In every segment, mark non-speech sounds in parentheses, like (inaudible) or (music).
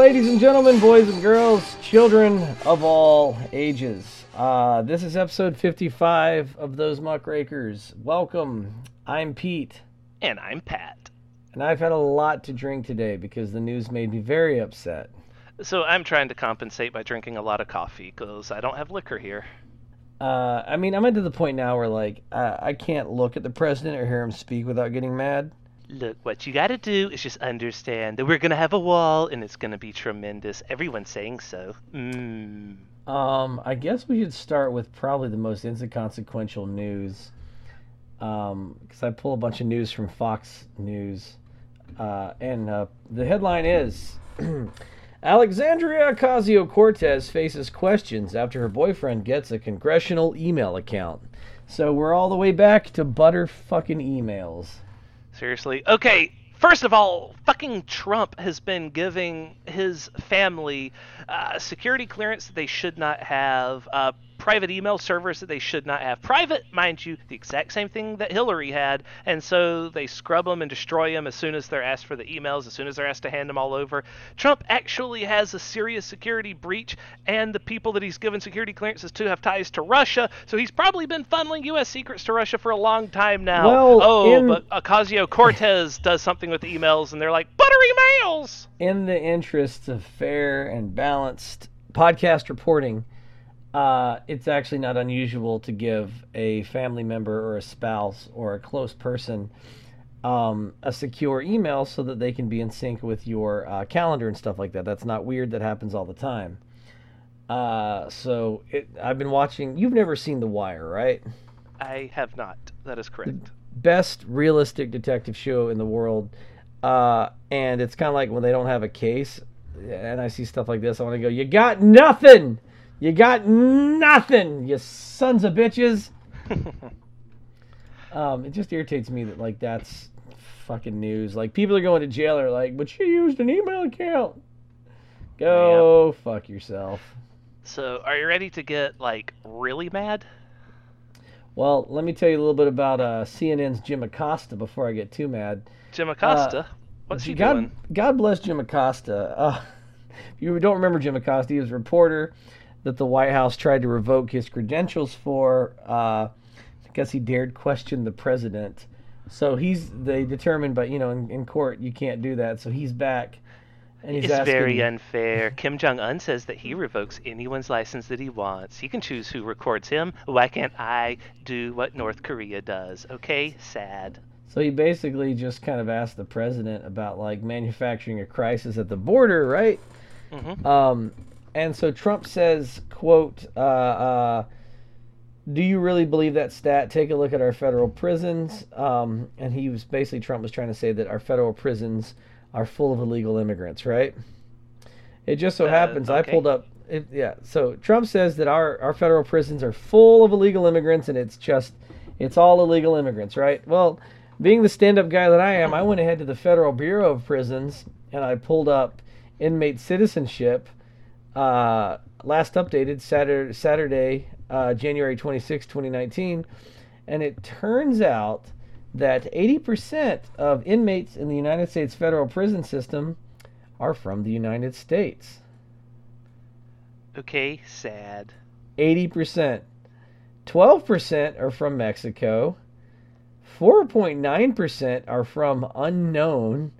Ladies and gentlemen, boys and girls, children of all ages. Uh, this is episode 55 of Those Muckrakers. Welcome. I'm Pete, And I'm Pat. and I've had a lot to drink today because the news made me very upset. So I'm trying to compensate by drinking a lot of coffee because I don't have liquor here. Uh, I mean, I'm to the point now where, like, I can't look at the president or hear him speak without getting mad. Look, what you gotta do is just understand that we're gonna have a wall and it's gonna be tremendous. Everyone's saying so. Mmm. Um, I guess we should start with probably the most inconsequential news. Um, because I pull a bunch of news from Fox News. Uh, and uh, the headline is (clears throat) Alexandria Ocasio Cortez faces questions after her boyfriend gets a congressional email account. So we're all the way back to butter fucking emails. Seriously? Okay, first of all, fucking Trump has been giving his family uh, security clearance that they should not have, uh, private email servers that they should not have. Private, mind you, the exact same thing that Hillary had, and so they scrub them and destroy them as soon as they're asked for the emails, as soon as they're asked to hand them all over. Trump actually has a serious security breach, and the people that he's given security clearances to have ties to Russia, so he's probably been funneling U.S. secrets to Russia for a long time now. Well, oh, in- but Ocasio Cortez does something with the emails, and they're like, buttery mails! in the interests of fair and balanced podcast reporting, uh, it's actually not unusual to give a family member or a spouse or a close person um, a secure email so that they can be in sync with your uh, calendar and stuff like that. That's not weird. That happens all the time. Uh, so it, I've been watching. You've never seen The Wire, right? I have not. That is correct. best realistic detective show in the world. Uh, and it's kind of like when they don't have a case, and I see stuff like this, I want to go, "You got nothing! You got nothing! You sons of bitches!" (laughs) um, it just irritates me that like that's fucking news. Like people are going to jail, are like, "But she used an email account." Go fuck yourself. So, are you ready to get, like, really mad? Well, let me tell you a little bit about uh, CNN's Jim Acosta before I get too mad. Jim Acosta? What's he God, doing? God bless Jim Acosta. Uh, (laughs) if you don't remember Jim Acosta, he was a reporter that the White House tried to revoke his credentials for uh, because he dared question the president. So he's they determined, but you know, in, in court you can't do that. So he's back, and he's It's asking, very unfair. Kim Jong Un says that he revokes anyone's license that he wants. He can choose who records him. Why can't I do what North Korea does? Okay, sad. So he basically just kind of asked the president about like manufacturing a crisis at the border, right? Mhm. Um, and so Trump says, "quote uh, uh, Do you really believe that stat? Take a look at our federal prisons." Um, and he was basically Trump was trying to say that our federal prisons are full of illegal immigrants, right? It just so Uh, happens I pulled up. It, yeah, so Trump says that our our federal prisons are full of illegal immigrants, and it's just it's all illegal immigrants, right? Well, being the stand-up guy that I am, I went ahead to the Federal Bureau of Prisons and I pulled up inmate citizenship. Uh, last updated Saturday, Saturday uh, January 26, 2019, and it turns out that 80% of inmates in the United States federal prison system are from the United States. Okay, sad. 80%. 12% are from Mexico. 4.9% are from unknown.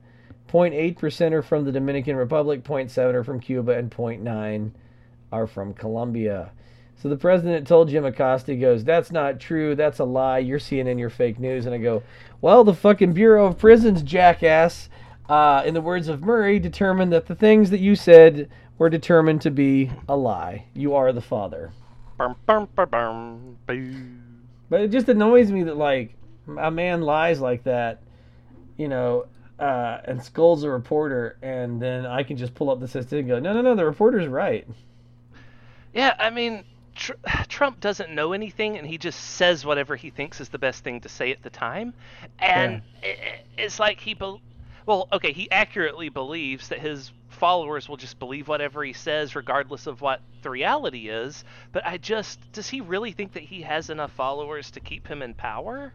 0.8% are from the Dominican Republic. 0.7 are from Cuba. And 0.9 are from Colombia. So the president told Jim Acosta, he goes, That's not true. That's a lie. You're seeing in your fake news. And I go, Well, the fucking Bureau of Prisons, jackass, uh, in the words of Murray, determined that the things that you said were determined to be a lie. You are the father. Bum, bum, bum. But it just annoys me that like a man lies like that, you know, uh, and scolds a reporter, and then I can just pull up the statistic and go, no, no, no, the reporter's right. Yeah, I mean, tr- (sighs) Trump doesn't know anything, and he just says whatever he thinks is the best thing to say at the time. And i i- it's like he, bel well, okay, he accurately believes that his followers will just believe whatever he says, regardless of what the reality is. But I just, does he really think that he has enough followers to keep him in power?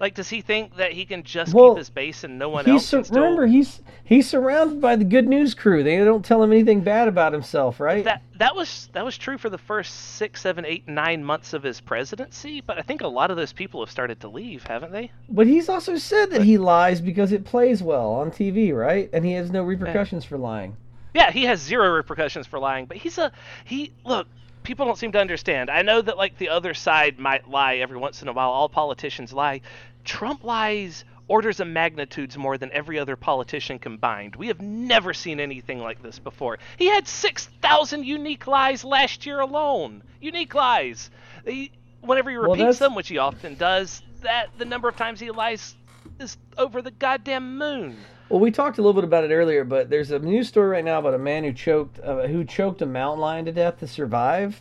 Like, does he think that he can just Well, keep his base and no one He's else sur- still? remember he's he's surrounded by the good news crew. They don't tell him anything bad about himself, right? that that was that was true for the first six, seven, eight, nine months of his presidency, but I think a lot of those people have started to leave, haven't they? But he's also said that he lies because it plays well on TV, right? And he has no repercussions for lying. Yeah, he has zero repercussions for lying, but he's a he. Look, people don't seem to understand. I know that like the other side might lie every once in a while. All politicians lie. Trump lies orders of magnitudes more than every other politician combined. We have never seen anything like this before. He had 6,000 unique lies last year alone. Unique lies. He, whenever he repeats that's- them, which he often does, that the number of times he lies is over the goddamn moon. Well, we talked a little bit about it earlier, but there's a news story right now about a man who choked uh, who choked a mountain lion to death to survive.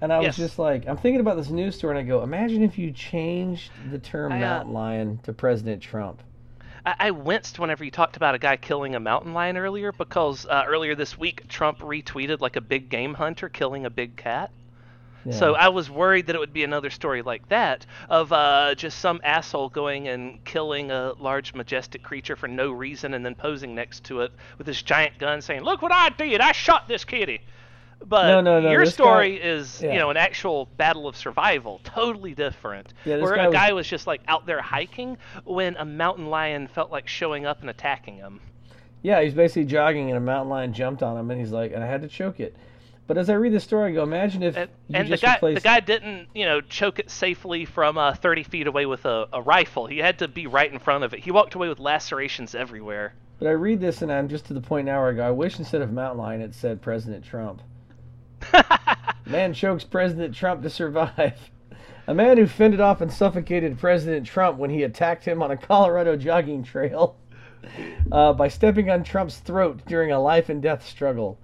And I was just like, I'm thinking about this news story, and I go, imagine if you changed the term I, uh, mountain lion to President Trump. I, I winced whenever you talked about a guy killing a mountain lion earlier because uh, earlier this week Trump retweeted like a big game hunter killing a big cat. So I was worried that it would be another story like that of uh, just some asshole going and killing a large majestic creature for no reason and then posing next to it with his giant gun saying, "Look what I did! I shot this kitty." But No, no, no, your story guy- is, yeah. you know, an actual battle of survival, totally different. Yeah, where guy a was- guy was just like out there hiking when a mountain lion felt like showing up and attacking him. Yeah, he's basically jogging, and a mountain lion jumped on him, and he's like, and I had to choke it. But as I read the story, I go, imagine if And, and the guy, replaced. the guy didn't, you know, choke it safely from uh, 30 feet away with a, a rifle. He had to be right in front of it. He walked away with lacerations everywhere. But I read this, and I'm just to the point now where I go, I wish instead of mountain lion it said President Trump. (laughs) Man chokes President Trump to survive. (laughs) A man who fended off and suffocated President Trump when he attacked him on a Colorado jogging trail (laughs) uh, by stepping on Trump's throat during a life and death struggle.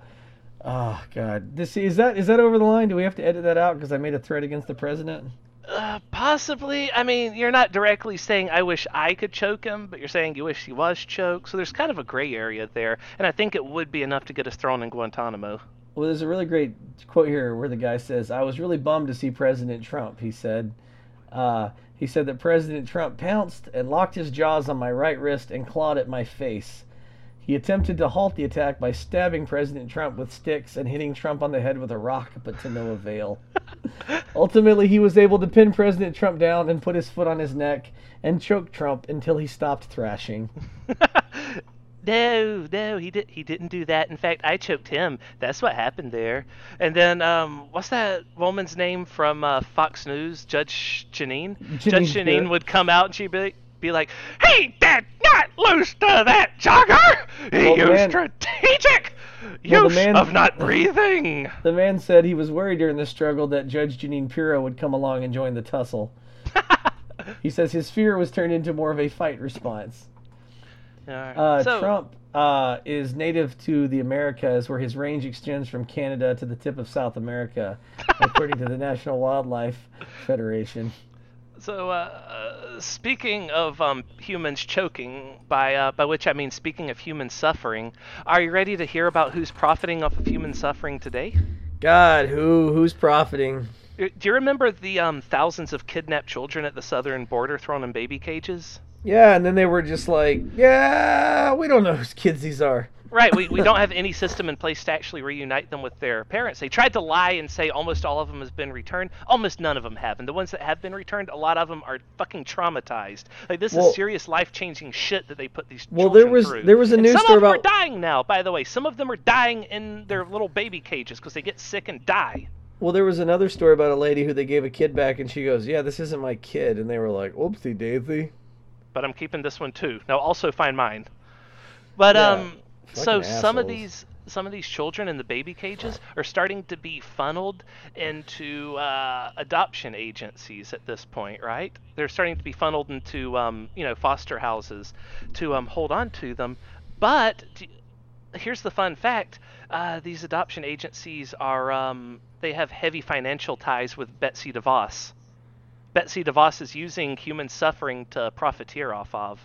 Oh God, this is that is that over the line? Do we have to edit that out because I made a threat against the president? Uh, possibly. I mean, you're not directly saying I wish I could choke him, but you're saying you wish he was choked. So there's kind of a gray area there, and I think it would be enough to get us thrown in Guantanamo. Well, there's a really great quote here where the guy says, "I was really bummed to see President Trump." He said, uh, "He said that President Trump pounced and locked his jaws on my right wrist and clawed at my face. He attempted to halt the attack by stabbing President Trump with sticks and hitting Trump on the head with a rock, but to no avail. (laughs) Ultimately, he was able to pin President Trump down and put his foot on his neck and choke Trump until he stopped thrashing." (laughs) No, no, he did. He didn't do that. In fact, I choked him. That's what happened there. And then, um, what's that woman's name from uh, Fox News? Judge Jeanine. Judge Jeanine Jeanine would come out and she'd be, be like, "He did not lose to that jogger. He Well, used man- strategic Well, use man- of not (laughs) breathing." The man said he was worried during the struggle that Judge Jeanine Pirro would come along and join the tussle. (laughs) He says his fear was turned into more of a fight response. Uh, so, Trump uh, is native to the Americas, where his range extends from Canada to the tip of South America, (laughs) according to the National Wildlife Federation. So, uh, uh, speaking of um, humans choking, by uh, by which I mean speaking of human suffering, are you ready to hear about who's profiting off of human suffering today? God, who who's profiting? Uh, Do you remember the um, thousands of kidnapped children at the southern border thrown in baby cages? Yeah, and then they were just like, yeah, we don't know whose kids these are. Right, we, we don't (laughs) have any system in place to actually reunite them with their parents. They tried to lie and say almost all of them has been returned. Almost none of them have. And the ones that have been returned, a lot of them are fucking traumatized. Like this Well- is serious life-changing shit that they put these Well, children there was- through. there was a And news some story of them about- are dying now, by the way. Some of them are dying in their little baby cages because they get sick and die. Well, there was another story about a lady who they gave a kid back, and she goes, "Yeah, this isn't my kid," and they were like, "Oopsie daisy." but I'm keeping this one too. Now also find mine. But Yeah, um so some of these some of these children in the baby cages are starting to be funneled into uh, adoption agencies at this point, right? They're starting to be funneled into um, you know foster houses to um, hold on to them. But here's the fun fact: uh, these adoption agencies are um, they have heavy financial ties with Betsy DeVos. Betsy DeVos is using human suffering to profiteer off of.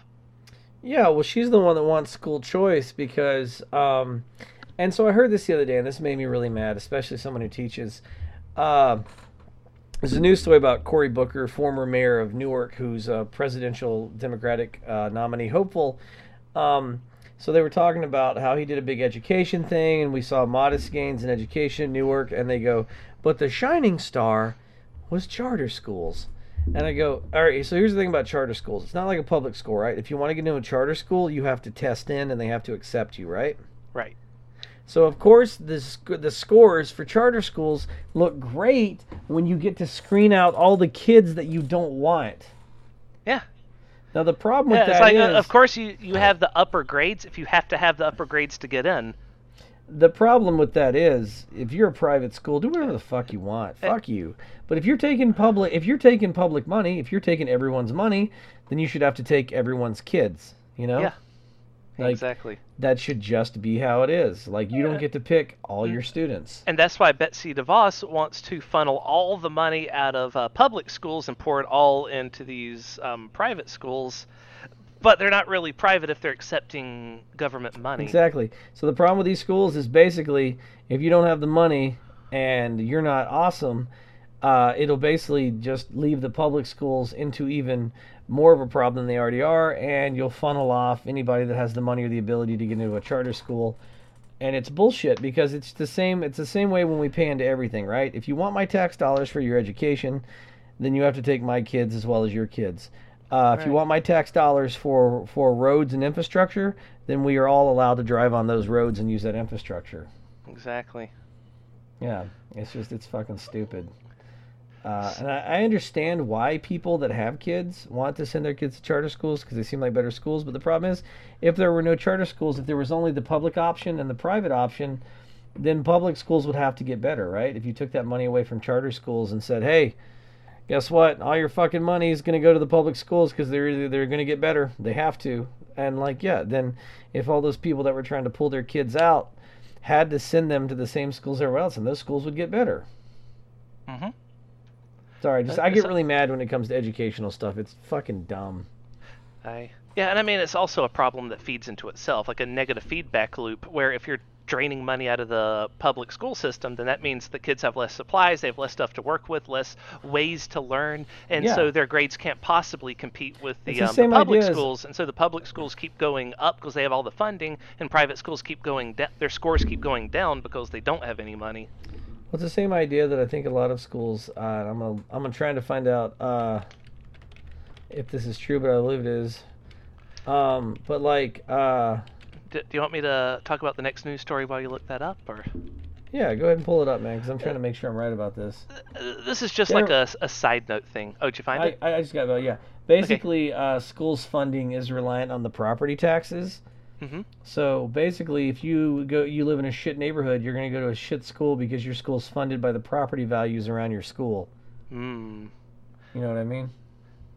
Yeah, well, she's the one that wants school choice because, um, and so I heard this the other day, and this made me really mad, especially someone who teaches. Uh, there's a news story about Cory Booker, former mayor of Newark, who's a presidential Democratic uh, nominee hopeful. Um, so they were talking about how he did a big education thing, and we saw modest gains in education in Newark. And they go, but the shining star was charter schools. And I go, all right. So here's the thing about charter schools. It's not like a public school, right? If you want to get into a charter school, you have to test in, and they have to accept you, right? Right. So of course the sc- the scores for charter schools look great when you get to screen out all the kids that you don't want. Yeah. Now the problem with Yeah, it's that like, is uh, of course, you, you have the upper grades if you have to have the upper grades to get in. The problem with that is if you're a private school, do whatever the fuck you want. Eh. Fuck you. But if you're taking public if you're taking public money, if you're taking everyone's money, then you should have to take everyone's kids, you know? Yeah. Like exactly. that should just be how it is. Like you Uh, don't get to pick mm. all your students. And that's why Betsy DeVos wants to funnel all the money out of uh, public schools and pour it all into these um, private schools. But they're not really private if they're accepting government money. Exactly. So the problem with these schools is basically if you don't have the money and you're not awesome, uh, it'll basically just leave the public schools into even more of a problem than they already are, and you'll funnel off anybody that has the money or the ability to get into a charter school. And it's bullshit because it's the same. It's the same way when we pay into everything, right? If you want my tax dollars for your education, then you have to take my kids as well as your kids. Uh, If you want my tax dollars for for roads and infrastructure, then we are all allowed to drive on those roads and use that infrastructure. Exactly. Yeah, it's just it's fucking stupid. Uh, and I, I understand why people that have kids want to send their kids to charter schools because they seem like better schools. But the problem is, if there were no charter schools, if there was only the public option and the private option, then public schools would have to get better, right? If you took that money away from charter schools and said, "Hey, guess what? All your fucking money is going to go to the public schools because they're they're going to get better. They have to." And like, yeah, then if all those people that were trying to pull their kids out had to send them to the same schools everywhere else, and those schools would get better. hmm Sorry, just I get really mad when it comes to educational stuff. It's fucking dumb. I yeah, and I mean it's also a problem that feeds into itself, like a negative feedback loop, where if you're draining money out of the public school system, then that means the kids have less supplies, they have less stuff to work with, less ways to learn, and Yeah. so their grades can't possibly compete with the, the um, same public idea as- schools, and so the public schools keep going up because they have all the funding, and private schools keep going down. Their scores keep going down because they don't have any money. Well, it's the same idea that I think a lot of schools. Uh, I'm a, I'm trying to find out uh, if this is true, but I believe it is. Um, but like, uh, D- do you want me to talk about the next news story while you look that up, or? yeah, go ahead and pull it up, man, because I'm trying to make sure I'm right about this. Uh, This is just There- like a, a side note thing. Oh, did you find I, it? I I just got about yeah. Basically, uh, schools funding is reliant on the property taxes. Mm-hmm. So basically, if you go, you live in a shit neighborhood, you're going to go to a shit school because your school's funded by the property values around your school. Mm. You know what I mean?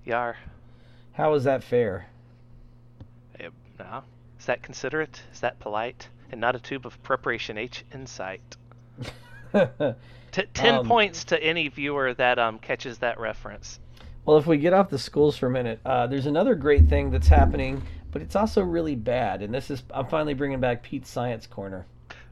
Yar. How is that fair? No. Is that considerate? Is that polite? And not a tube of preparation H insight. (laughs) T- ten Um, points to any viewer that um catches that reference. well, if we get off the schools for a minute, uh, there's another great thing that's happening, but it's also really bad. And this is, I'm finally bringing back Pete's Science Corner.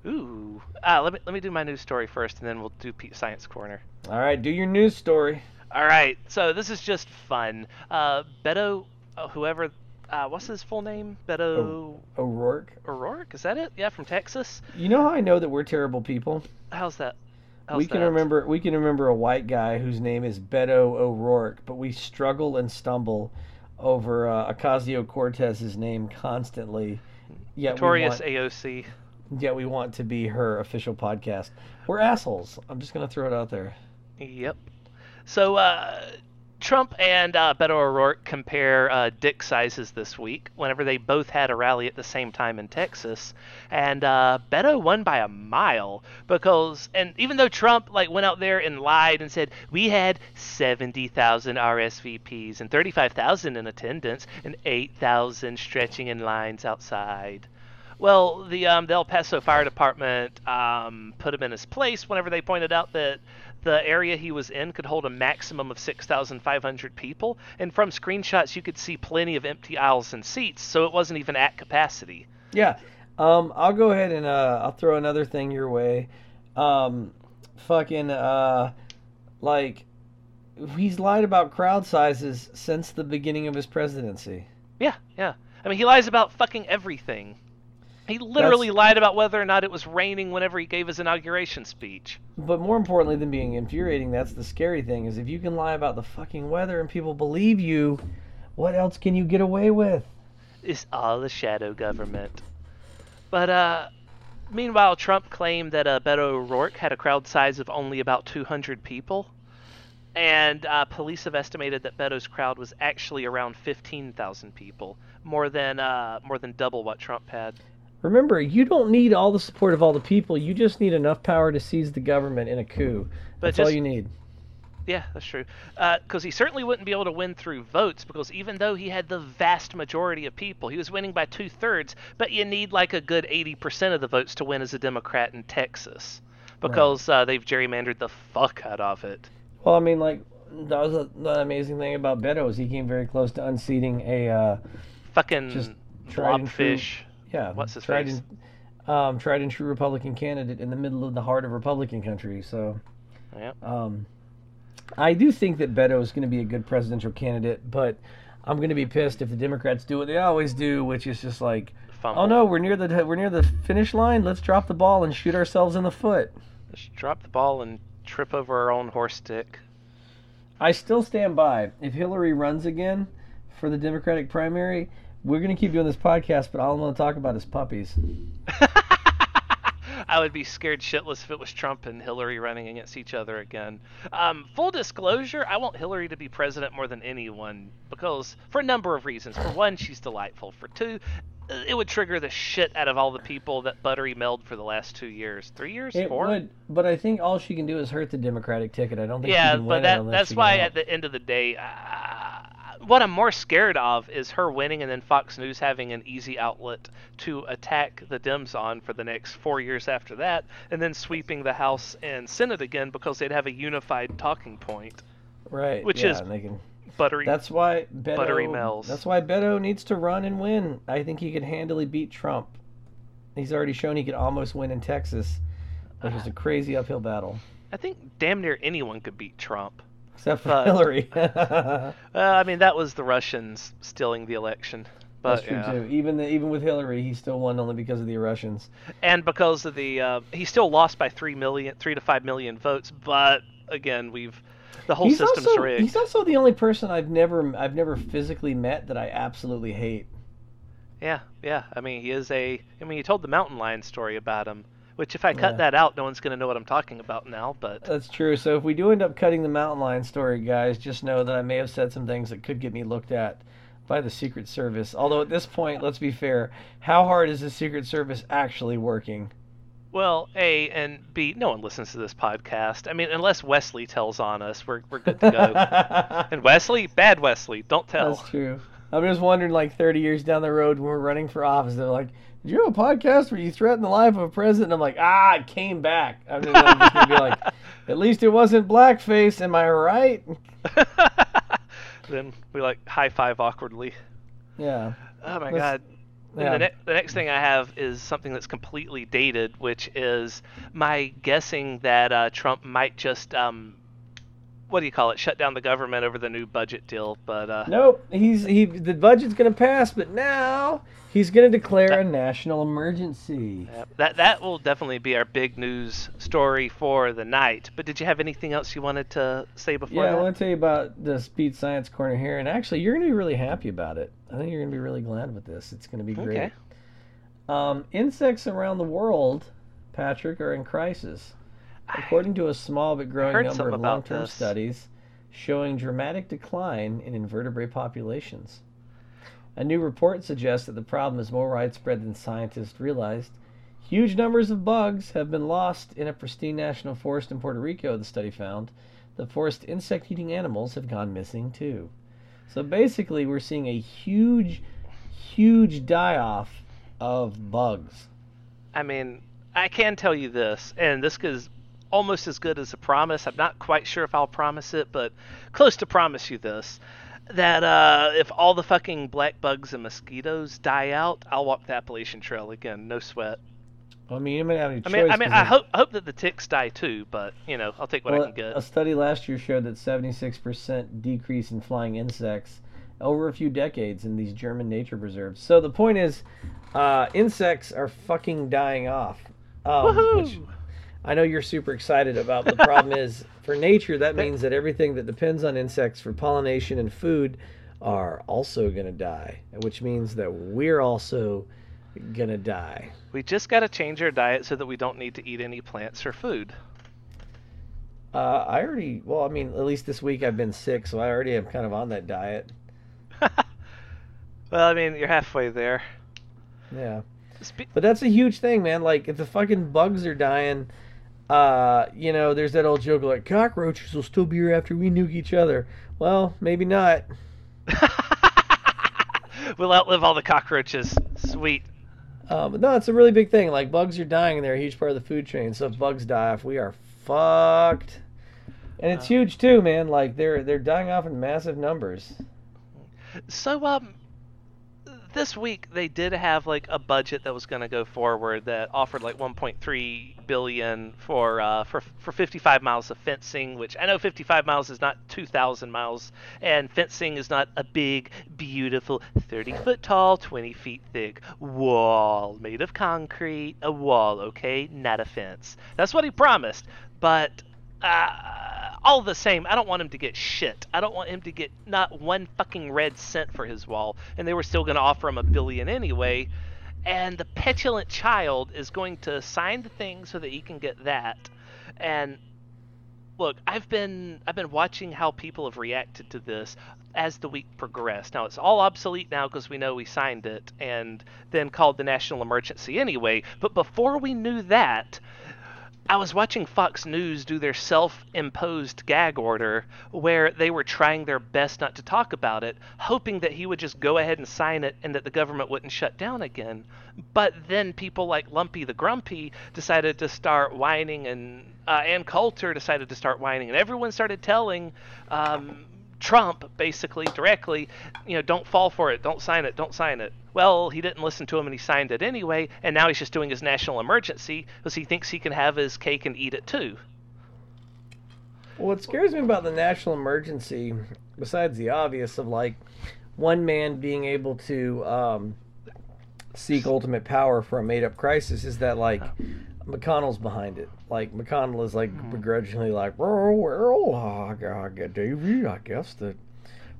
Ooh. Ah, let me let me do my news story first, and then we'll do Pete's Science Corner. All right, do your news story. All right. So this is just fun. Uh, Beto, uh, whoever, uh, what's his full name? Beto O'Rourke. O'Rourke. Is that it? Yeah, from Texas. You know how I know that we're terrible people? How's that? How's we can that? remember we can remember a white guy whose name is Beto O'Rourke, but we struggle and stumble over uh, Ocasio Cortez's name constantly. Yet we, Notorious want, AOC. yet we want to be her official podcast. We're assholes. I'm just gonna throw it out there. Yep. So uh, Trump and uh, Beto O'Rourke compare uh, dick sizes this week. Whenever they both had a rally at the same time in Texas, and uh, Beto won by a mile because, and even though Trump like went out there and lied and said we had seventy thousand RSVPs and thirty-five thousand in attendance and eight thousand stretching in lines outside. Well, the um, the El Paso Fire Department um, put him in his place whenever they pointed out that the area he was in could hold a maximum of 6,500 people, and from screenshots you could see plenty of empty aisles and seats, so it wasn't even at capacity. Yeah. Um, I'll go ahead and uh, I'll throw another thing your way. Um, fucking uh, like he's lied about crowd sizes since the beginning of his presidency. Yeah, yeah. I mean, he lies about fucking everything. He literally That's- lied about whether or not it was raining whenever he gave his inauguration speech. But more importantly than being infuriating, that's the scary thing is if you can lie about the fucking weather and people believe you, what else can you get away with? It's all the shadow government. But uh, meanwhile, Trump claimed that uh, Beto O'Rourke had a crowd size of only about 200 people, and uh, police have estimated that Beto's crowd was actually around 15,000 people, more than uh, more than double what Trump had. Remember, you don't need all the support of all the people. You just need enough power to seize the government in a coup. But That's all you need. Yeah, that's true. Because he certainly wouldn't be able to win through votes, because even though he had the vast majority of people, he was winning by two thirds. But you need like a good 80% of the votes to win as a Democrat in Texas, because uh, they've gerrymandered the fuck out of it. Well, I mean, like that was a, the amazing thing about Beto is he came very close to unseating a uh, Fucking Just blobfish. Yeah What's his tried face? and um, tried and true Republican candidate in the middle of the heart of Republican country. So, Yeah. um, I do think that Beto is going to be a good presidential candidate, but I'm going to be pissed if the Democrats do what they always do, which is just like, Fumble. oh no, we're near the we're near the finish line. Let's drop the ball and shoot ourselves in the foot. Let's drop the ball and trip over our own horse stick. I still stand by. If Hillary runs again for the Democratic primary, we're going to keep doing this podcast, but all I'm to talk about is puppies. (laughs) I would be scared shitless if it was Trump and Hillary running against each other again. Um, full disclosure, I want Hillary to be president more than anyone because for a number of reasons. For one, she's delightful. For two, it would trigger the shit out of all the people that Buttery mailed for the last two years, three years, It four. would, but I think all she can do is hurt the Democratic ticket. I don't think yeah, but that, that's why at the end of the day, what I'm more scared of is her winning and then Fox News having an easy outlet to attack the Dems on for the next four years after that, and then sweeping the House and Senate again because they'd have a unified talking point. right, which yeah, is- can. Buttery. That's why Beto. Buttery Mel's. That's why Beto needs to run and win. I think he could handily beat Trump. He's already shown he could almost win in Texas, which is a uh-huh. crazy uphill battle, I think damn near anyone could beat Trump. Except for But- (laughs) Hillary. (laughs) Uh, I mean, that was the Russians stealing the election. But, That's true yeah. too. Even the, even with Hillary, he still won only because of the Russians. and because of the uh, he still lost by three million, three to five million votes. But again, we've the whole he's system's also, rigged. He's also the only person I've never I've never physically met that I absolutely hate. Yeah, yeah. I mean, he is a. I mean, you told the mountain lion story about him, which if I cut Yeah. that out, no one's gonna know what I'm talking about now. But That's true. So if we do end up cutting the mountain lion story, guys, just know that I may have said some things that could get me looked at by the Secret Service. Although at this point, let's be fair, how hard is the Secret Service actually working? well, a and b, no one listens to this podcast. I mean, unless Wesley tells on us, we're we're good to go. (laughs) and Wesley, bad Wesley, don't tell. That's true. I'm just wondering, like 30 years down the road, when we're running for office, they're like, "Did you have a podcast where you threatened the life of a president?" I'm like, "Ah, it came back." I'm just, I'm just gonna be like, (laughs) "At least it wasn't blackface." Am I right? (laughs) then we like high five awkwardly. Yeah. Oh my Let's- god. Yeah. the, ne- the next thing I have is something that's completely dated, which is my guessing that uh, Trump might just, um, what do you call it, shut down the government over the new budget deal. But uh, Nope. He's he. The budget's gonna pass, but now he's gonna declare a national emergency. yeah, that that will definitely be our big news story for the night. But did you have anything else you wanted to say before Yeah, I want to tell you about the Pete's Science Corner here, and actually, you're gonna be really happy about it. I think you're gonna be really glad with this. It's gonna be great. Okay. Um, insects around the world, Patrick, are in crisis. According to a small but growing number of long-term studies showing dramatic decline in invertebrate populations. A new report suggests that the problem is more widespread than scientists realized. Huge numbers of bugs have been lost in a pristine national forest in Puerto Rico, the study found. The forest insect eating animals have gone missing too. So basically, we're seeing a huge, huge die off of bugs. I mean, I can tell you this, and this is almost as good as a promise. I'm not quite sure if I'll promise it, but close to promise you this. That uh, if all the fucking black bugs and mosquitoes die out, I'll walk the Appalachian Trail again, no sweat. I mean, you may have any I mean, I mean, I hope I hope that the ticks die too, but you know, I'll take what well, I can get. A study last year showed that 76% decrease in flying insects over a few decades in these German nature preserves. So the point is, uh, insects are fucking dying off. Um, which Woohoo! I know you're super excited about. The problem (laughs) is, for nature, that means that everything that depends on insects for pollination and food are also going to die, which means that we're also going to die. We just got to change our diet so that we don't need to eat any plants or food. Uh, I already, well, I mean, at least this week I've been sick, so I already am kind of on that diet. (laughs) well, I mean, you're halfway there. Yeah. Spe- But that's a huge thing, man. Like, if the fucking bugs are dying, uh, you know, there's that old joke like cockroaches will still be here after we nuke each other. Well, maybe not. (laughs) we'll outlive all the cockroaches. Sweet. Um, but no, it's a really big thing. Like, bugs are dying, and they're a huge part of the food chain. So if bugs die off, we are fucked. And it's huge too, man. Like they're they're dying off in massive numbers. So, um, this week they did have like a budget that was going to go forward that offered like 1.3 billion for uh, for for 55 miles of fencing, which I know 55 miles is not 2,000 miles, and fencing is not a big, beautiful 30 foot tall, 20 feet thick wall made of concrete. A wall, okay, not a fence. That's what he promised, but. Uh, all the same, I don't want him to get shit. I don't want him to get not one fucking red cent for his wall, and they were still going to offer him a billion anyway. And the petulant child is going to sign the thing so that he can get that. And look, I've been I've been watching how people have reacted to this as the week progressed. Now it's all obsolete now because we know we signed it and then called the national emergency anyway. But before we knew that, I was watching Fox News do their self imposed gag order where they were trying their best not to talk about it, hoping that he would just go ahead and sign it and that the government wouldn't shut down again. But then people like Lumpy the Grumpy decided to start whining, and uh, Ann Coulter decided to start whining, and everyone started telling. Um, Trump basically directly, you know, don't fall for it, don't sign it, don't sign it. Well, he didn't listen to him and he signed it anyway, and now he's just doing his national emergency because he thinks he can have his cake and eat it too. What scares me about the national emergency, besides the obvious of like one man being able to um, seek ultimate power for a made-up crisis, is that like McConnell's behind it. Like McConnell is like hmm. begrudgingly like, oh, well, I got Davey. I guess that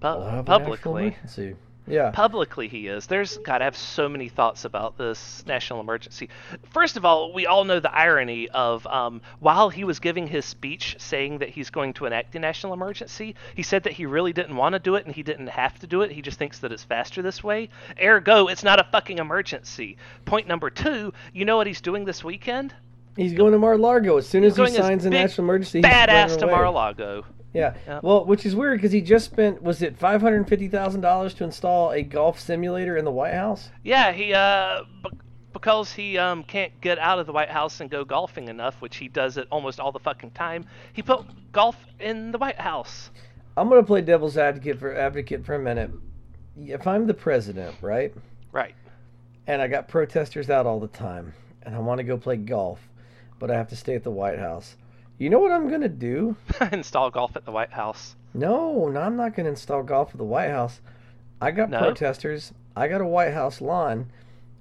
Pu- we'll have a national publicly, emergency. Yeah. publicly he is. There's got to have so many thoughts about this national emergency. First of all, we all know the irony of um, while he was giving his speech saying that he's going to enact the national emergency, he said that he really didn't want to do it and he didn't have to do it. He just thinks that it's faster this way. Ergo, it's not a fucking emergency. Point number two, you know what he's doing this weekend? He's going to Mar-a-Lago as soon as he signs a national emergency. Badass to. Mar-a-Lago. Yeah. Yep. Well, which is weird because he just spent was it five hundred and fifty thousand dollars to install a golf simulator in the White House? Yeah, he uh b- because he um can't get out of the White House and go golfing enough, which he does it almost all the fucking time. He put golf in the White House. I'm gonna play devil's advocate for advocate for a minute. If I'm the president, right, Right. and I got protesters out all the time, and I want to go play golf, but I have to stay at the White House. You know what I'm gonna do? (laughs) Install golf at the White House. No, no, I'm not gonna install golf at the White House. I got No? protesters. I got a White House lawn.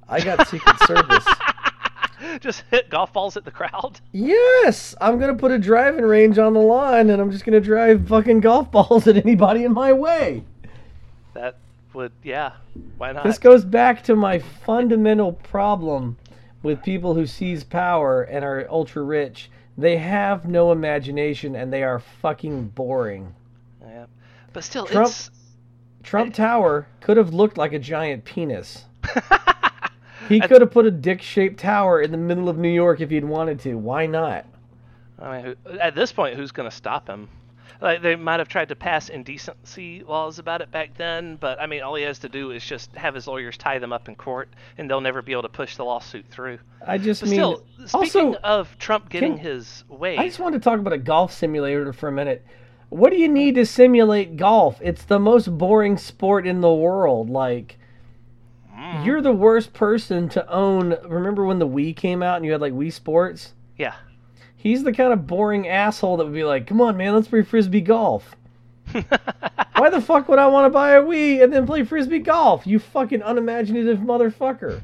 I got Secret Service. (laughs) Just hit golf balls at the crowd. Yes, I'm gonna put a driving range on the lawn, and I'm just gonna drive fucking golf (laughs) balls at anybody in my way. That would yeah. Why not? This goes back to my fundamental problem with people who seize power and are ultra rich. They have no imagination and they are fucking boring. yeah. But still Trump- it's Trump Tower could have looked like a giant penis. (laughs) He could have put a dick-shaped tower in the middle of New York if he'd wanted to. Why not? I mean, at this point, who's going to stop him? Like they might have tried to pass indecency laws about it back then, but I mean, all he has to do is just have his lawyers tie them up in court, and they'll never be able to push the lawsuit through. I just But mean. still, speaking also, of Trump getting can- his way, I just wanted to talk about a golf simulator for a minute. What do you need to simulate golf? It's the most boring sport in the world. Like, mm. You're the worst person to own. Remember when the Wii came out and you had like Wii Sports? Yeah. He's the kind of boring asshole that would be like, "Come on, man, let's play frisbee golf." (laughs) Why the fuck would I want to buy a Wii and then play frisbee golf? You fucking unimaginative motherfucker.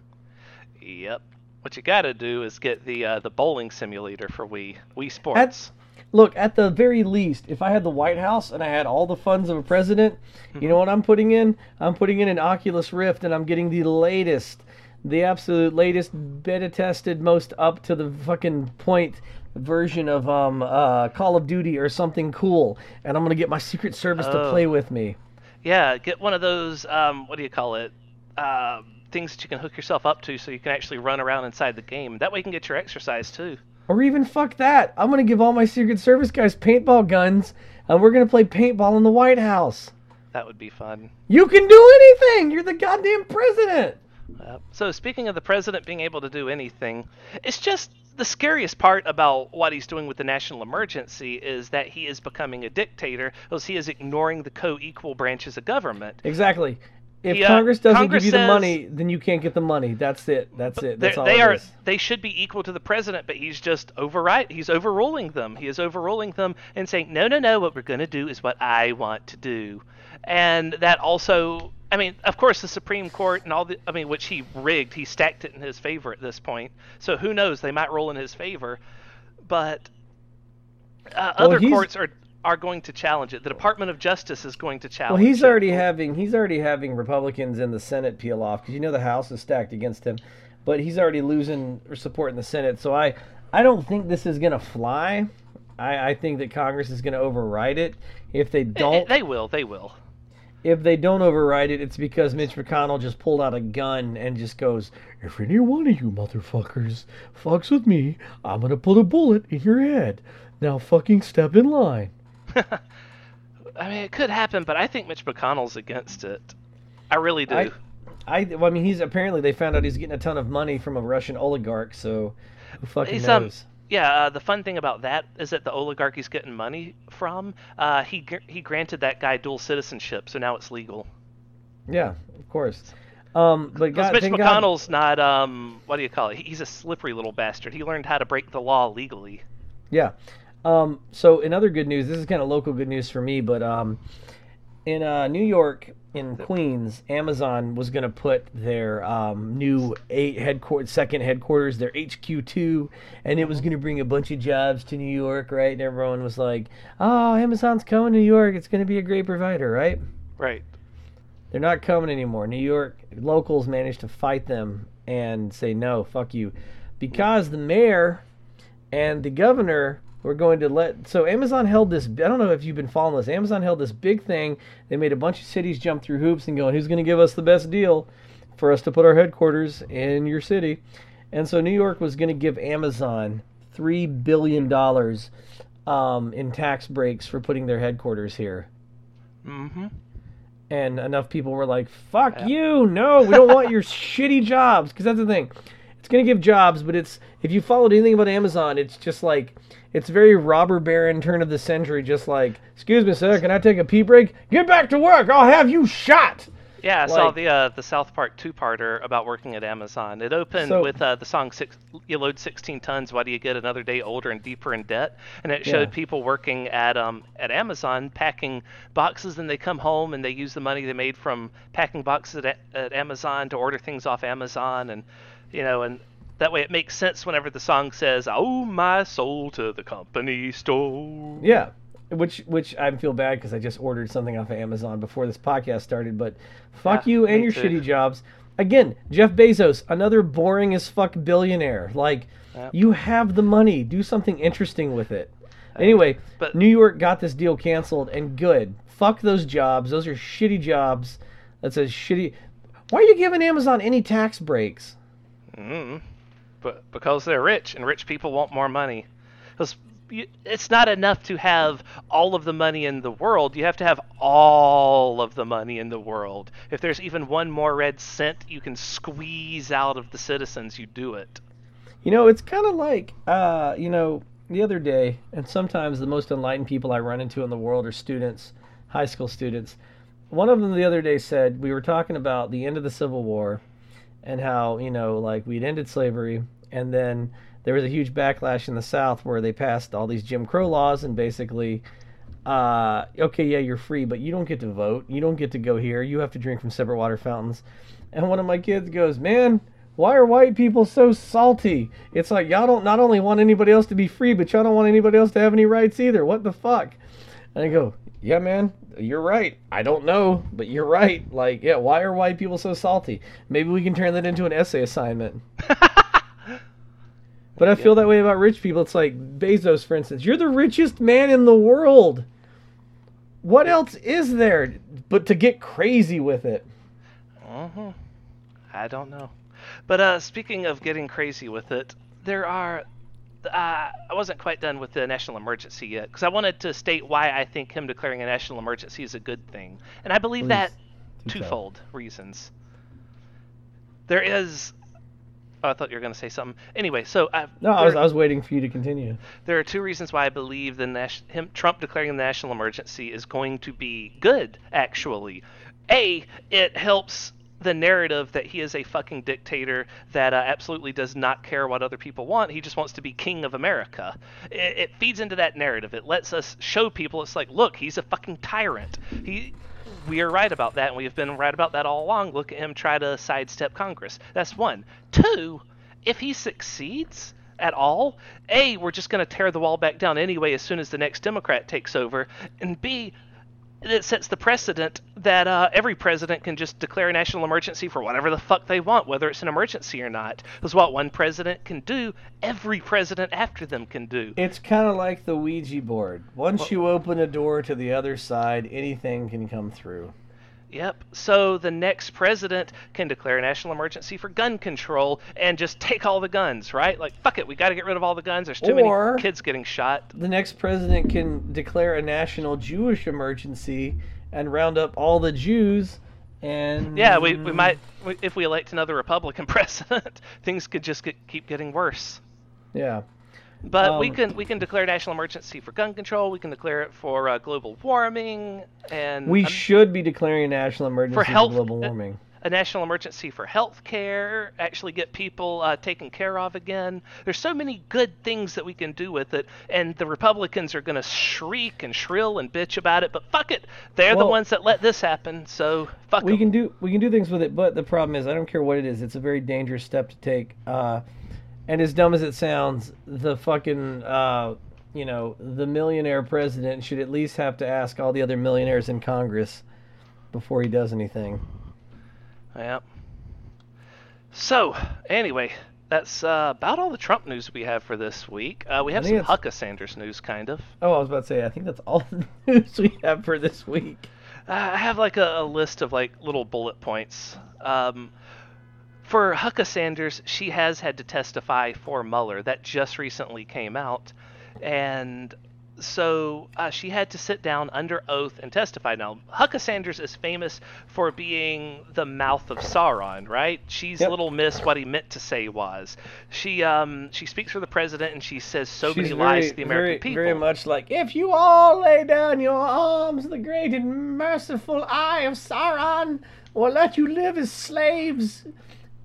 Yep. What you got to do is get the uh, the bowling simulator for Wii Wii Sports. Look, at the very least, if I had the White House and I had all the funds of a president, you know what I'm putting in? I'm putting in an Oculus Rift and I'm getting the latest, the absolute latest, beta tested, most up to the fucking point version of um uh Call of Duty or something cool, and I'm gonna get my Secret Service to Oh. play with me. Yeah, get one of those. Um, what do you call it? Um, things that you can hook yourself up to, so you can actually run around inside the game. That way, you can get your exercise too. Or even fuck that. I'm gonna give all my Secret Service guys paintball guns, and we're gonna play paintball in the White House. That would be fun. You can do anything. You're the goddamn president. Uh, so speaking of the president being able to do anything, it's just the scariest part about what he's doing with the national emergency is that he is becoming a dictator, because he is ignoring the co-equal branches of government. Exactly. If Yeah, Congress doesn't Congress give you the money, then you can't get the money. That's it. That's it. That's all they it are is. they should be equal to the president, but he's just override. He's overruling them. He is overruling them and saying, "No, no, no. What we're going to do is what I want to do," and that also. I mean, of course, the Supreme Court and all the. I mean, which he rigged. He stacked it in his favor at this point. So who knows? They might roll in his favor, but uh, Well, other courts are are going to challenge it. The Department of Justice is going to challenge. Well, he's it. already having he's already having Republicans in the Senate peel off because you know the House is stacked against him, but he's already losing support in the Senate. So I I don't think this is gonna fly. I, I think that Congress is gonna override it. If they Eh, don't, They will. They will. If they don't override it, it's because Mitch McConnell just pulled out a gun and just goes, "If any one of you motherfuckers fucks with me, I'm gonna put a bullet in your head. Now fucking step in line." (laughs) I mean, it could happen, but I think Mitch McConnell's against it. I really do. I- I, well, I mean, he's apparently they found out he's getting a ton of money from a Russian oligarch. So, who fucking He's, um, knows? Yeah, uh, the fun thing about that is that the oligarch he's getting money from, uh, he gr- he granted that guy dual citizenship, so now it's legal. Yeah, of course. Um, but Because God, Mitch thank God, McConnell's not um, what do you call it? He's a slippery little bastard. He learned how to break the law legally. yeah. Um, so in other good news, this is kind of local good news for me, but um, in uh, New York, in Queens, Amazon was going to put their um, new eight headquarters, second headquarters, their HQ two, and it was going to bring a bunch of jobs to New York, right? And everyone was like, "Oh, Amazon's coming to New York. It's going to be a great provider, right?" Right. They're not coming anymore. New York locals managed to fight them and say no, fuck you, because the mayor and the governor were going to let. So Amazon held this. I don't know if you've been following this. Amazon held this big thing. They made a bunch of cities jump through hoops and going, who's going to give us the best deal for us to put our headquarters in your city? And so New York was going to give Amazon three billion dollars um, in tax breaks for putting their headquarters here Mm-hmm. and enough people were like, "Fuck Yeah. you! No, we don't want your (laughs) shitty jobs." Because that's the thing, it's gonna give jobs, but it's if you followed anything about Amazon, it's just like it's very robber baron turn of the century. Just like, "Excuse me, sir, can I take a pee break? Get back to work. I'll have you shot." Yeah, I saw the uh, the South Park two-parter about working at Amazon. It opened So- with uh, the song six, "You load 16 tons. Why do you get another day older and deeper in debt?" And it showed Yeah. people working at um at Amazon packing boxes, and they come home and they use the money they made from packing boxes at, at Amazon to order things off Amazon, and you know, and that way it makes sense whenever the song says, "Oh my soul to the company store." Yeah, which which I feel bad because I just ordered something off of Amazon before this podcast started. But fuck Yeah, you and your too. shitty jobs. Again, Jeff Bezos, another boring as fuck billionaire. Like, Yeah. you have the money, do something interesting with it. Anyway, but- New York got this deal canceled, and good. Fuck those jobs. Those are shitty jobs. That's a shitty. Why are you giving Amazon any tax breaks? Mm, but because they're rich, and rich people want more money. 'Cause you, it's not enough to have all of the money in the world. You have to have all of the money in the world. If there's even one more red cent you can squeeze out of the citizens, you do it. You know, it's kind of like, uh, you know, the other day, and sometimes the most enlightened people I run into in the world are students, high school students. One of them the other day said, we were talking about the end of the Civil War, and how you know like we'd ended slavery, and then there was a huge backlash in the South where they passed all these Jim Crow laws and basically. Uh, okay, yeah, you're free, but you don't get to vote. You don't get to go here. You have to drink from separate water fountains. And one of my kids goes, "Man, why are white people so salty? It's like y'all don't not only want anybody else to be free, but y'all don't want anybody else to have any rights either. What the fuck? And I go, yeah, man, you're right. I don't know, but you're right. Like, yeah, why are white people so salty? Maybe we can turn that into an essay assignment. (laughs) but I feel that way about rich people. It's like Bezos, for instance. You're the richest man in the world. What else is there but to get crazy with it? hmm I don't know. But uh, speaking of getting crazy with it, there are. Uh, I wasn't quite done with the national emergency yet because I wanted to state why I think him declaring a national emergency is a good thing, and I believe Please. that twofold reasons. There is. Oh, I thought you were going to say something. Anyway, so uh, No, I was, I was waiting for you to continue. there are two reasons why I believe the nas- him Trump declaring the national emergency is going to be good. Actually, a it helps the narrative that he is a fucking dictator that uh, absolutely does not care what other people want. He just wants to be king of America. It, it feeds into that narrative. It lets us show people it's like, look, he's a fucking tyrant. He we are right about that, and we have been right about that all along. Look at him try to sidestep Congress. That's one. Two, if he succeeds at all, A, we're just going to tear the wall back down anyway as soon as the next Democrat takes over, and B, it sets the precedent that uh, every president can just declare a national emergency for whatever the fuck they want, whether it's an emergency or not. Because what one president can do, every president after them can do. It's kind of like the Ouija board. Once you open a door to the other side, anything can come through. Yep. So the next president can declare a national emergency for gun control and just take all the guns, right? Like, fuck it, we got to get rid of all the guns. There's too Or- many kids getting shot. The next president can declare a national Jewish emergency and round up all the Jews and Yeah, we, we might, if we elect another Republican (laughs) president, things could just get, keep getting worse. Yeah. But we Um, can we can declare national emergency for gun control. We can declare it for uh, global warming and We um, should be declaring a national emergency for, health- global warming. a national emergency for health care. Actually, get people uh, taken care of again. There's so many good things that we can do with it, and the Republicans are going to shriek and shrill and bitch about it. But fuck it, they're the ones that let this happen. So fuck we 'em. can do we can do things with it, but the problem is I don't care what it is. It's a very dangerous step to take. Uh, and as dumb as it sounds, the fucking uh, you know the millionaire president should at least have to ask all the other millionaires in Congress before he does anything. Yep. So, anyway, that's uh, about all the Trump news we have for this week. Uh, we have some it's- Hucka Sanders news, kind of. Oh, I was about to say I think that's all (laughs) the news we have for this week. Uh, I have like a, a list of like little bullet points. Um, for Hucka Sanders, she has had to testify for Mueller. That just recently came out, and so uh, she had to sit down under oath and testify. Now, Hucka Sanders is famous for being the mouth of Sauron, right? She's Yep. little miss what he meant to say was. She um she speaks for the president and she says so She's many very, lies to the American very, people. very much like if you all lay down your arms, the great and merciful eye of Sauron will let you live as slaves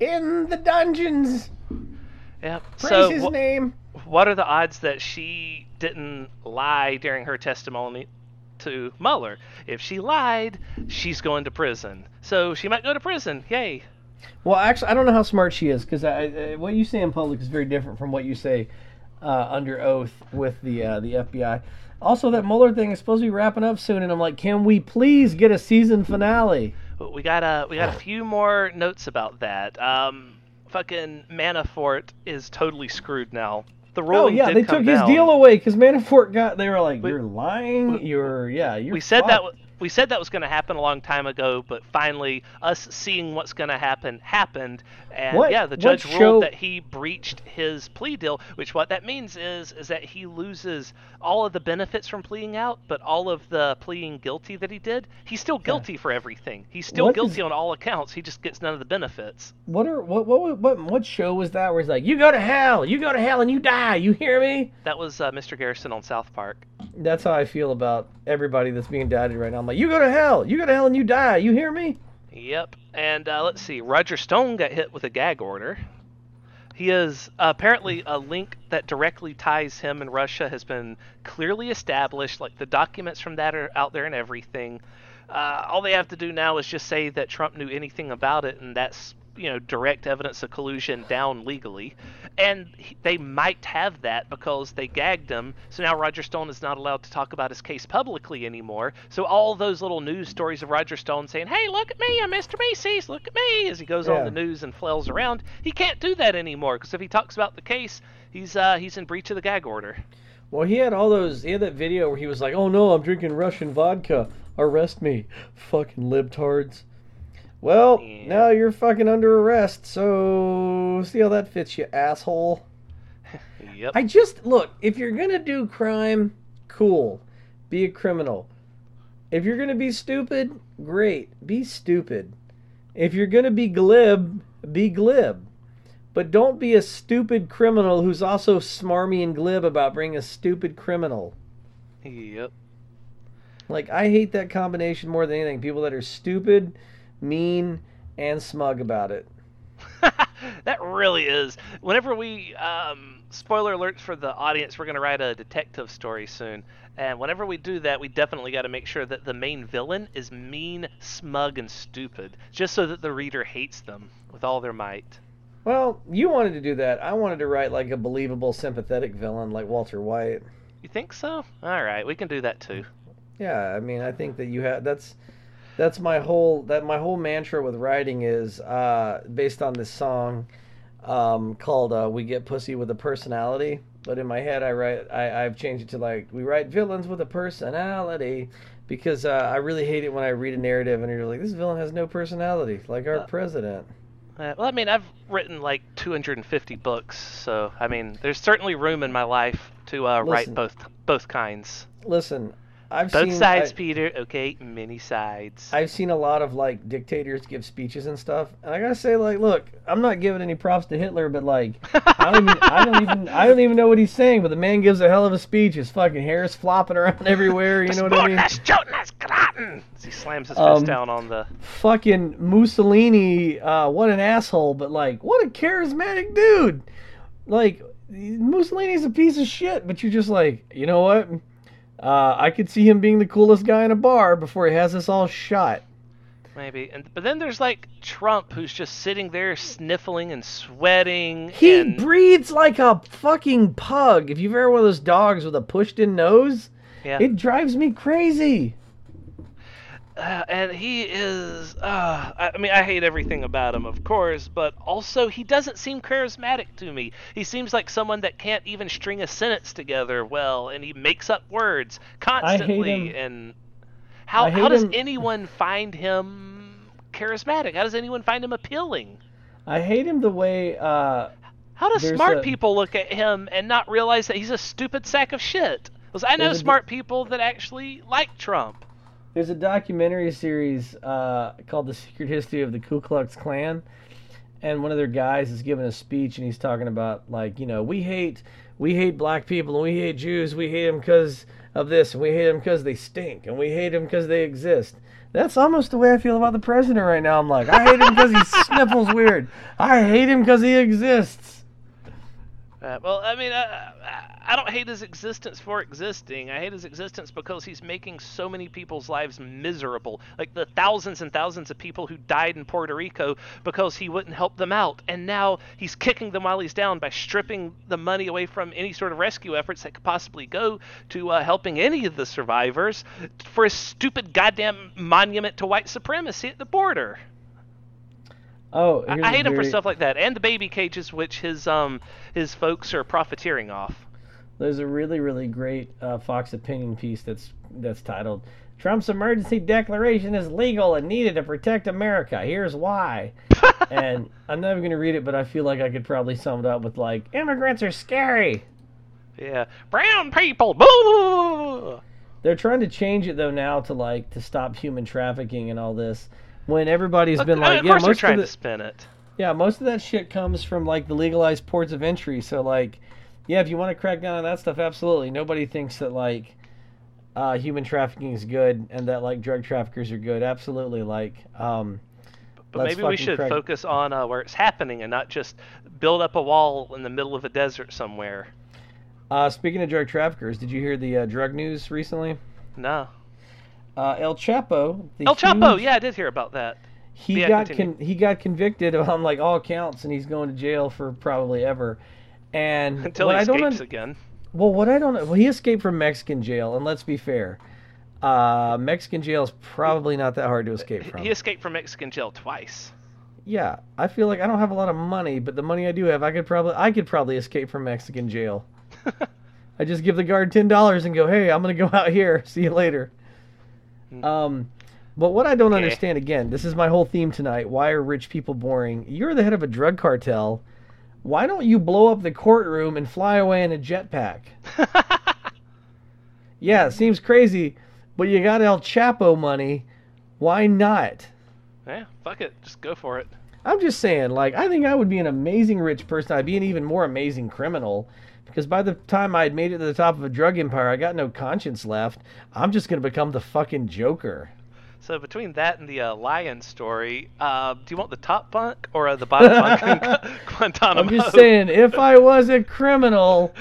in the dungeons. Yep. Praise so his wh- name. what are the odds that she didn't lie during her testimony to Mueller? If she lied, she's going to prison. So she might go to prison. Yay. Well, actually, I don't know how smart she is because I, I, what you say in public is very different from what you say uh, under oath with the uh, the FBI. Also, that Mueller thing is supposed to be wrapping up soon, and I'm like, can we please get a season finale? But we got a we got a few more notes about that. Um, fucking Manafort is totally screwed now. The role Oh yeah, they took his deal away because Manafort got. They were like, We- "You're lying. we- you're yeah. You're." we said that fucked." w- we said that was going to happen a long time ago, but finally, us seeing what's going to happen happened, and What- yeah, the judge show- ruled that he breached his plea deal. Which what that means is is that he loses all of the benefits from pleading out, but all of the pleading guilty that he did, he's still guilty for everything. He's still What guilty is- on all accounts. He just gets none of the benefits. What are what what what what show was that? Where he's like, "You go to hell. You go to hell, and you die. You hear me?" That was uh, Mr. Garrison on South Park. That's how I feel about everybody that's being indicted right now. I'm like, "You go to hell. You go to hell, and you die. You hear me?" Yep. And uh, let's see. Roger Stone got hit with a gag order. He is apparently a link that directly ties him and Russia has been clearly established. Like the documents from that are out there and everything. Uh, all they have to do now is just say that Trump knew anything about it, and that's you know direct evidence of collusion down legally and he, they might have that because they gagged him so now roger stone is not allowed to talk about his case publicly anymore so all those little news stories of roger stone saying hey look at me i'm mr macy's look at me as he goes Yeah. on the news and flails around he can't do that anymore because if he talks about the case he's uh he's in breach of the gag order Well, he had all those. He had that video where he was like, "Oh no, I'm drinking Russian vodka. Arrest me, fucking libtards." Well, Yeah. now you're fucking under arrest. So see how that fits, you asshole. (laughs) yep I just look. If you're gonna do crime, cool, be a criminal. If you're gonna be stupid, great, be stupid. If you're gonna be glib, be glib. But don't be a stupid criminal who's also smarmy and glib about being a stupid criminal. yep Like I hate that combination more than anything. People that are stupid, mean, and smug about it. (laughs) that really is. Whenever we, um, spoiler alerts for the audience, we're going to write a detective story soon. And whenever we do that, we definitely got to make sure that the main villain is mean, smug, and stupid, just so that the reader hates them with all their might. Well, you wanted to do that. I wanted to write like a believable, sympathetic villain like Walter White. You think so? All right, we can do that too. Yeah, I mean, I think that you have that's that's my whole that my whole mantra with writing is uh, based on this song um, called uh, "We Get Pussy with a Personality." But in my head, I write I, I've changed it to like we write villains with a personality because uh, I really hate it when I read a narrative and you're like this villain has no personality, like our Uh, president. Uh, well, I mean, I've written like 250 books, so I mean, there's certainly room in my life to uh, write both both kinds. Listen, I've Both seen sides, I- Peter. Okay, many sides. I've seen a lot of like dictators give speeches and stuff, and I gotta say, like, look, I'm not giving any props to Hitler, but like, I don't even, I don't even, I don't even know what he's saying, but the man gives a hell of a speech. His fucking hair is flopping around (laughs) everywhere. You know what I mean? Das Jonas Graten! As he slams his Um, fist down on the. Fucking Mussolini, uh, what an asshole, but like, what a charismatic dude. Like, Mussolini's a piece of shit, but you're just like, you know what? Uh, I could see him being the coolest guy in a bar before he has us all shot. Maybe, and but then there's like Trump, who's just sitting there sniffling and sweating. He and, breathes like a fucking pug. If you've ever one of those dogs with a pushed in nose, yeah, it drives me crazy. Uh, and he is. Uh, I, mean, I hate everything about him, of course, but also he doesn't seem charismatic to me. He seems like someone that can't even string a sentence together well, and he makes up words constantly. And how how does him- anyone find him charismatic? How does anyone find him appealing? I hate him the way uh, How do smart a- people look at him and not realize that he's a stupid sack of shit? Because I know smart people that actually like Trump. There's a documentary series uh, called The Secret History of the Ku Klux Klan. And one of their guys is giving a speech and he's talking about like, you know, we hate we hate black people and we hate Jews. We hate them because of this and we hate them because they stink and we hate them because they exist. That's almost the way I feel about the president right now. I'm like, I hate him because he (laughs) sniffles weird. I hate him because he exists. Uh, well, I mean, I, don't hate his existence for existing. I hate his existence because he's making so many people's lives miserable. Like the thousands and thousands of people who died in Puerto Rico because he wouldn't help them out. And now he's kicking them while he's down by stripping the money away from any sort of rescue efforts that could possibly go to uh, helping any of the survivors for a stupid goddamn monument to white supremacy at the border. Oh, I, I hate him for stuff like that, and the baby cages, which his um his folks are profiteering off. There's a really, really great uh, Fox opinion piece that's that's titled "Trump's emergency declaration is legal and needed to protect America. Here's why." (laughs) and I'm never going to read it, but I feel like I could probably sum it up with like, "Immigrants are scary." Yeah, brown people. Boo! They're trying to change it though now to like to stop human trafficking and all this. When everybody's been like, yeah, most of the, spin it. Yeah, most of that shit comes from like the legalized ports of entry. So like, yeah, if you want to crack down on that stuff, absolutely. Nobody thinks that like uh, human trafficking is good and that like drug traffickers are good. Absolutely. Like, um, But maybe we should crack- focus on uh, where it's happening and not just build up a wall in the middle of a desert somewhere. Uh, speaking of drug traffickers, did you hear the uh, drug news recently? No. Uh, El Chapo. El Chapo, huge- yeah, I did hear about that. He Yeah, got con- he got convicted on like all counts, and he's going to jail for probably ever. And (laughs) Until he I don't escapes un- again. well, what I don't know, well, he escaped from Mexican jail, and let's be fair, uh, Mexican jail is probably not that hard to escape from. He escaped from Mexican jail twice. Yeah, I feel like I don't have a lot of money, but the money I do have, I could probably I could probably escape from Mexican jail. (laughs) I just give the guard ten dollars and go, "Hey, I'm gonna go out here. (laughs) See you later." Um, but what I don't Okay. understand again, this is my whole theme tonight. Why are rich people boring? You're the head of a drug cartel. Why don't you blow up the courtroom and fly away in a jetpack? (laughs) Yeah, it seems crazy, but you got El Chapo money. Why not? yeah, fuck it. Just go for it. I'm just saying, like, I think I would be an amazing rich person. I'd be an even more amazing criminal. Because by the time I'd made it to the top of a drug empire, I got no conscience left. I'm just going to become the fucking Joker. So between that and the uh, lion story, uh, do you want the top bunk or uh, the bottom bunk in (laughs) Guantanamo? I'm just saying, if I was a criminal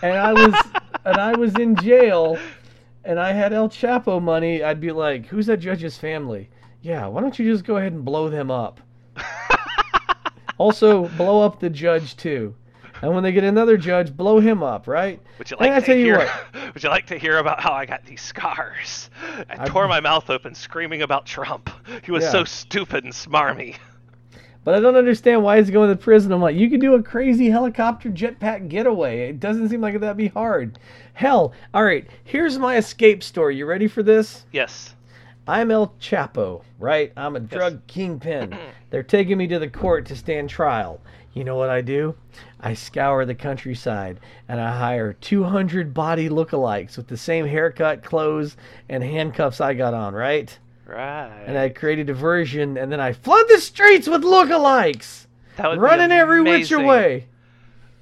and I was and I was in jail and I had El Chapo money, I'd be like, "Who's that judge's family? Yeah, why don't you just go ahead and blow them up? (laughs) also, blow up the judge too." And when they get another judge, blow him up, right? Would you And like I to you hear? what, (laughs) Would you like to hear about how I got these scars? I, I- tore my mouth open screaming about Trump. He was Yeah. so stupid and smarmy. But I don't understand why he's going to prison. I'm like, you could do a crazy helicopter jetpack getaway. It doesn't seem like that'd be hard. Hell, all right, here's my escape story. You ready for this? Yes. I'm El Chapo, right? I'm a drug kingpin. (clears throat) They're taking me to the court to stand trial. You know what I do? I scour the countryside and I hire 200 body lookalikes with the same haircut, clothes, and handcuffs I got on, right? Right. And I create a diversion and then I flood the streets with lookalikes, that would running every which way.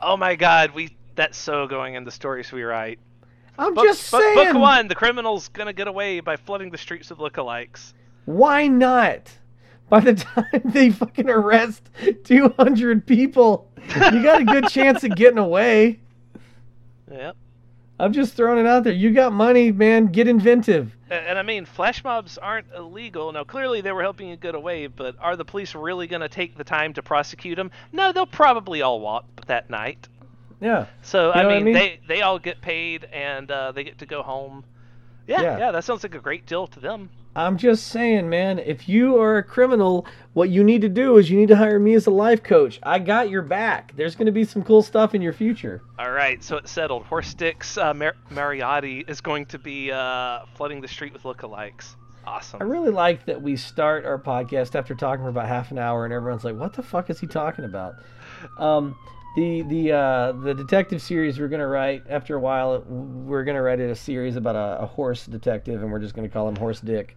Oh my God, we that's so going in the stories we write. I'm Book, just book- saying. book one: the criminal's gonna get away by flooding the streets with lookalikes. Why not? By the (laughs) time they fucking arrest 200 people, you got a good chance of getting away. Yep. I'm just throwing it out there. You got money, man. Get inventive. And, and I mean, flash mobs aren't illegal. Now, clearly they were helping you get away, but are the police really going to take the time to prosecute them? No, they'll probably all walk that night. Yeah. So I what I mean, mean? they they all get paid and uh, they get to go home. Yeah, Yeah. yeah, that sounds like a great deal to them. I'm just saying, man. If you are a criminal, what you need to do is you need to hire me as a life coach. I got your back. There's going to be some cool stuff in your future. All right, so it's settled. Horse Sticks uh, Mar- Mariotti is going to be uh, flooding the street with lookalikes. Awesome. I really like that we start our podcast after talking for about half an hour, and everyone's like, "What the fuck is he talking about?" Um, the the uh, the detective series we're gonna write after a while. We're gonna write it a series about a, a horse detective, and we're just gonna call him Horse Dick.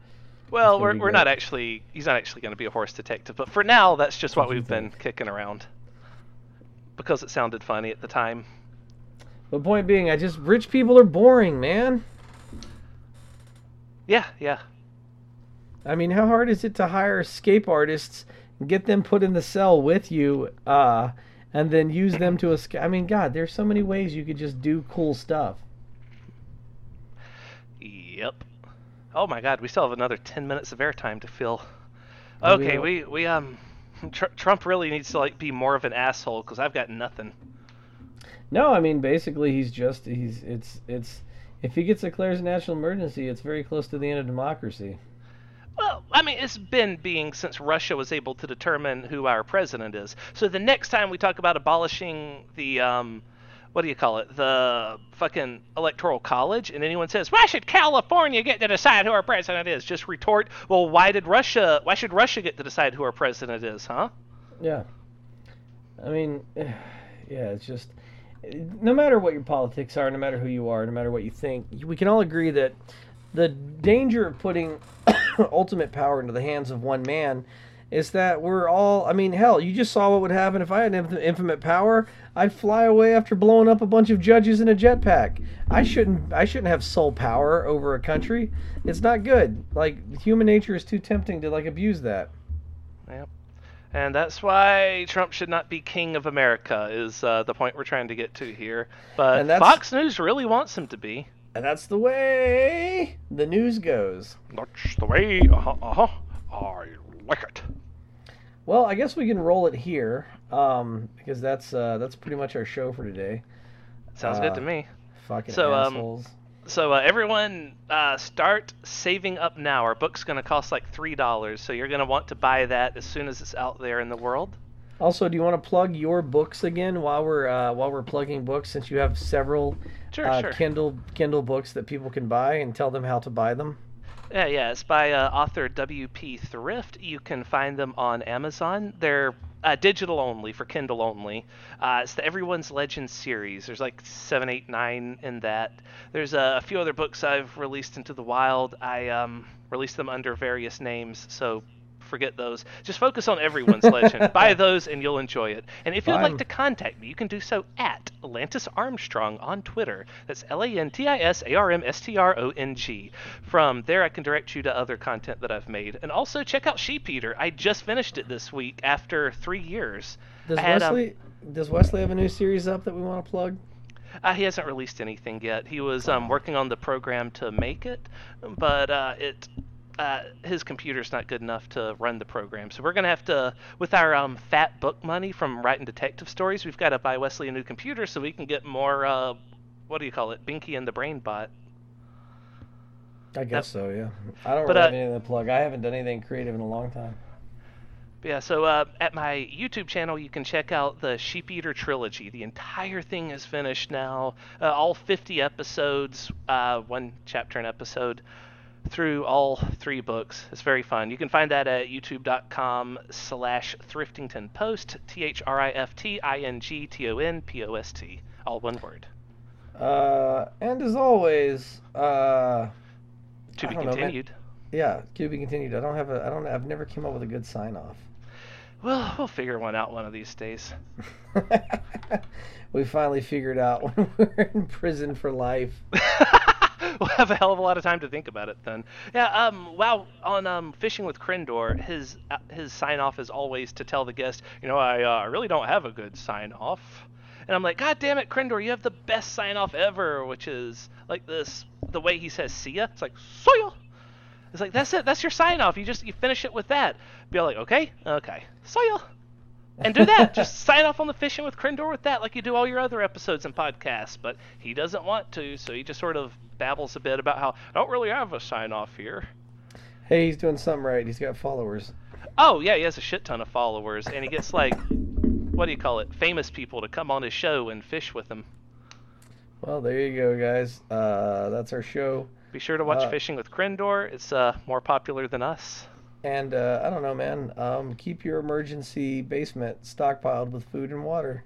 Well, we're, we're not actually. He's not actually going to be a horse detective, but for now, that's just what What we've been kicking around because it sounded funny at the time. The point being, I just rich people are boring, man. Yeah, yeah. I mean, how hard is it to hire escape artists and get them put in the cell with you, uh, and then use them to escape? I mean, God, there's so many ways you could just do cool stuff. Yep. Oh my God, we still have another ten minutes of airtime to fill. Oh, Okay, we we um, (laughs) Tr- Trump really needs to like be more of an asshole because I've got nothing. No, I mean basically he's just he's it's it's if he gets declares a national emergency, it's very close to the end of democracy. Well, I mean, it's been being since Russia was able to determine who our president is. So the next time we talk about abolishing the, um, what do you call it, the fucking electoral college, and anyone says, why should California get to decide who our president is? Just retort, well, why did Russia, why should Russia get to decide who our president is, huh? Yeah. I mean, (sighs) yeah, it's just no matter what your politics are, no matter who you are, no matter what you think, we can all agree that the danger of putting (coughs) ultimate power into the hands of one man is that we're all I mean, hell, you just saw what would happen if I had inf- infinite power. I'd fly away after blowing up a bunch of judges in a jetpack. I shouldn't I shouldn't have sole power over a country. It's not good. Like human nature is too tempting to like abuse that. Yep. And that's why Trump should not be king of America, is uh, the point we're trying to get to here. But Fox News really wants him to be. And that's the way the news goes. That's the way. Uh huh. Uh-huh. I it. Well, I guess we can roll it here, um, because that's uh, that's pretty much our show for today. Sounds Uh, good to me. Fucking So, um, assholes. So uh, everyone, uh, start saving up now. Our book's going to cost like three dollars, so you're going to want to buy that as soon as it's out there in the world. Also, do you want to plug your books again while we're uh, while we're plugging books? Since you have several Sure, uh, sure. Kindle Kindle books that people can buy, and tell them how to buy them. Yeah, yeah. It's by uh, author W.P. Thrift. You can find them on Amazon. They're uh, digital only for Kindle only. Uh, it's the Everyone's Legend series. There's like seven, eight, nine in that. There's uh, a few other books I've released into the wild. I um, released them under various names, so forget those. Just focus on Everyone's (laughs) Legend. Buy those and you'll enjoy it. And if you'd like to contact me, you can do so at Atlantis Armstrong on Twitter. That's L A N T I S A R M S T R O N G. From there, I can direct you to other content that I've made. And also check out Sheep Eater. I just finished it this week after three years. Does had, um, Wesley does Wesley have a new series up that we want to plug? Uh, he hasn't released anything yet. He was um, working on the program to make it, but uh, it uh, his computer's not good enough to run the program. So we're gonna have to, with our um, fat book money from writing detective stories, we've got to buy Wesley a new computer so we can get more. Uh, what do you call it? Binky and the Brain Bot. I guess so. Yeah. I don't But, really uh, have anything to plug. I haven't done anything creative in a long time. Yeah, so uh, at my YouTube channel, you can check out the Sheep Eater trilogy. The entire thing is finished now. Uh, all 50 episodes, uh, one chapter an episode, through all three books. It's very fun. You can find that at youtube.com slash thriftington post, T-H-R-I-F-T-I-N-G-T-O-N-P-O-S-T. All one word. Uh, and as always, uh, To be don't know, continued. yeah, to be continued. I don't have a. I don't. I've never came up with a good sign off. Well, we'll figure one out one of these days. (laughs) we finally figured out (laughs) when we're in prison for life. (laughs) (laughs) we'll have a hell of a lot of time to think about it then. Yeah. Um. Wow. On um fishing with Krendor, his uh, his sign off is always to tell the guest, you know, I uh, really don't have a good sign off. And I'm like, God damn it, Krendor, you have the best sign off ever, which is like this. The way he says "see ya," it's like "see ya." It's like that's it. That's your sign off. You just you finish it with that. Be like, okay, okay, see ya. And do that. just sign off on the fishing with Krendor with that, like you do all your other episodes and podcasts. But he doesn't want to, so he just sort of babbles a bit about how I don't really have a sign off here. Hey, he's doing something right. He's got followers. Oh yeah, he has a shit ton of followers, and he gets like, what do you call it? Famous people to come on his show and fish with him. Well, there you go, guys. Uh, that's our show. Be sure to watch Uh, Fishing with Krendor. It's uh, more popular than us. And uh, I don't know, man. Um, keep your emergency basement stockpiled with food and water.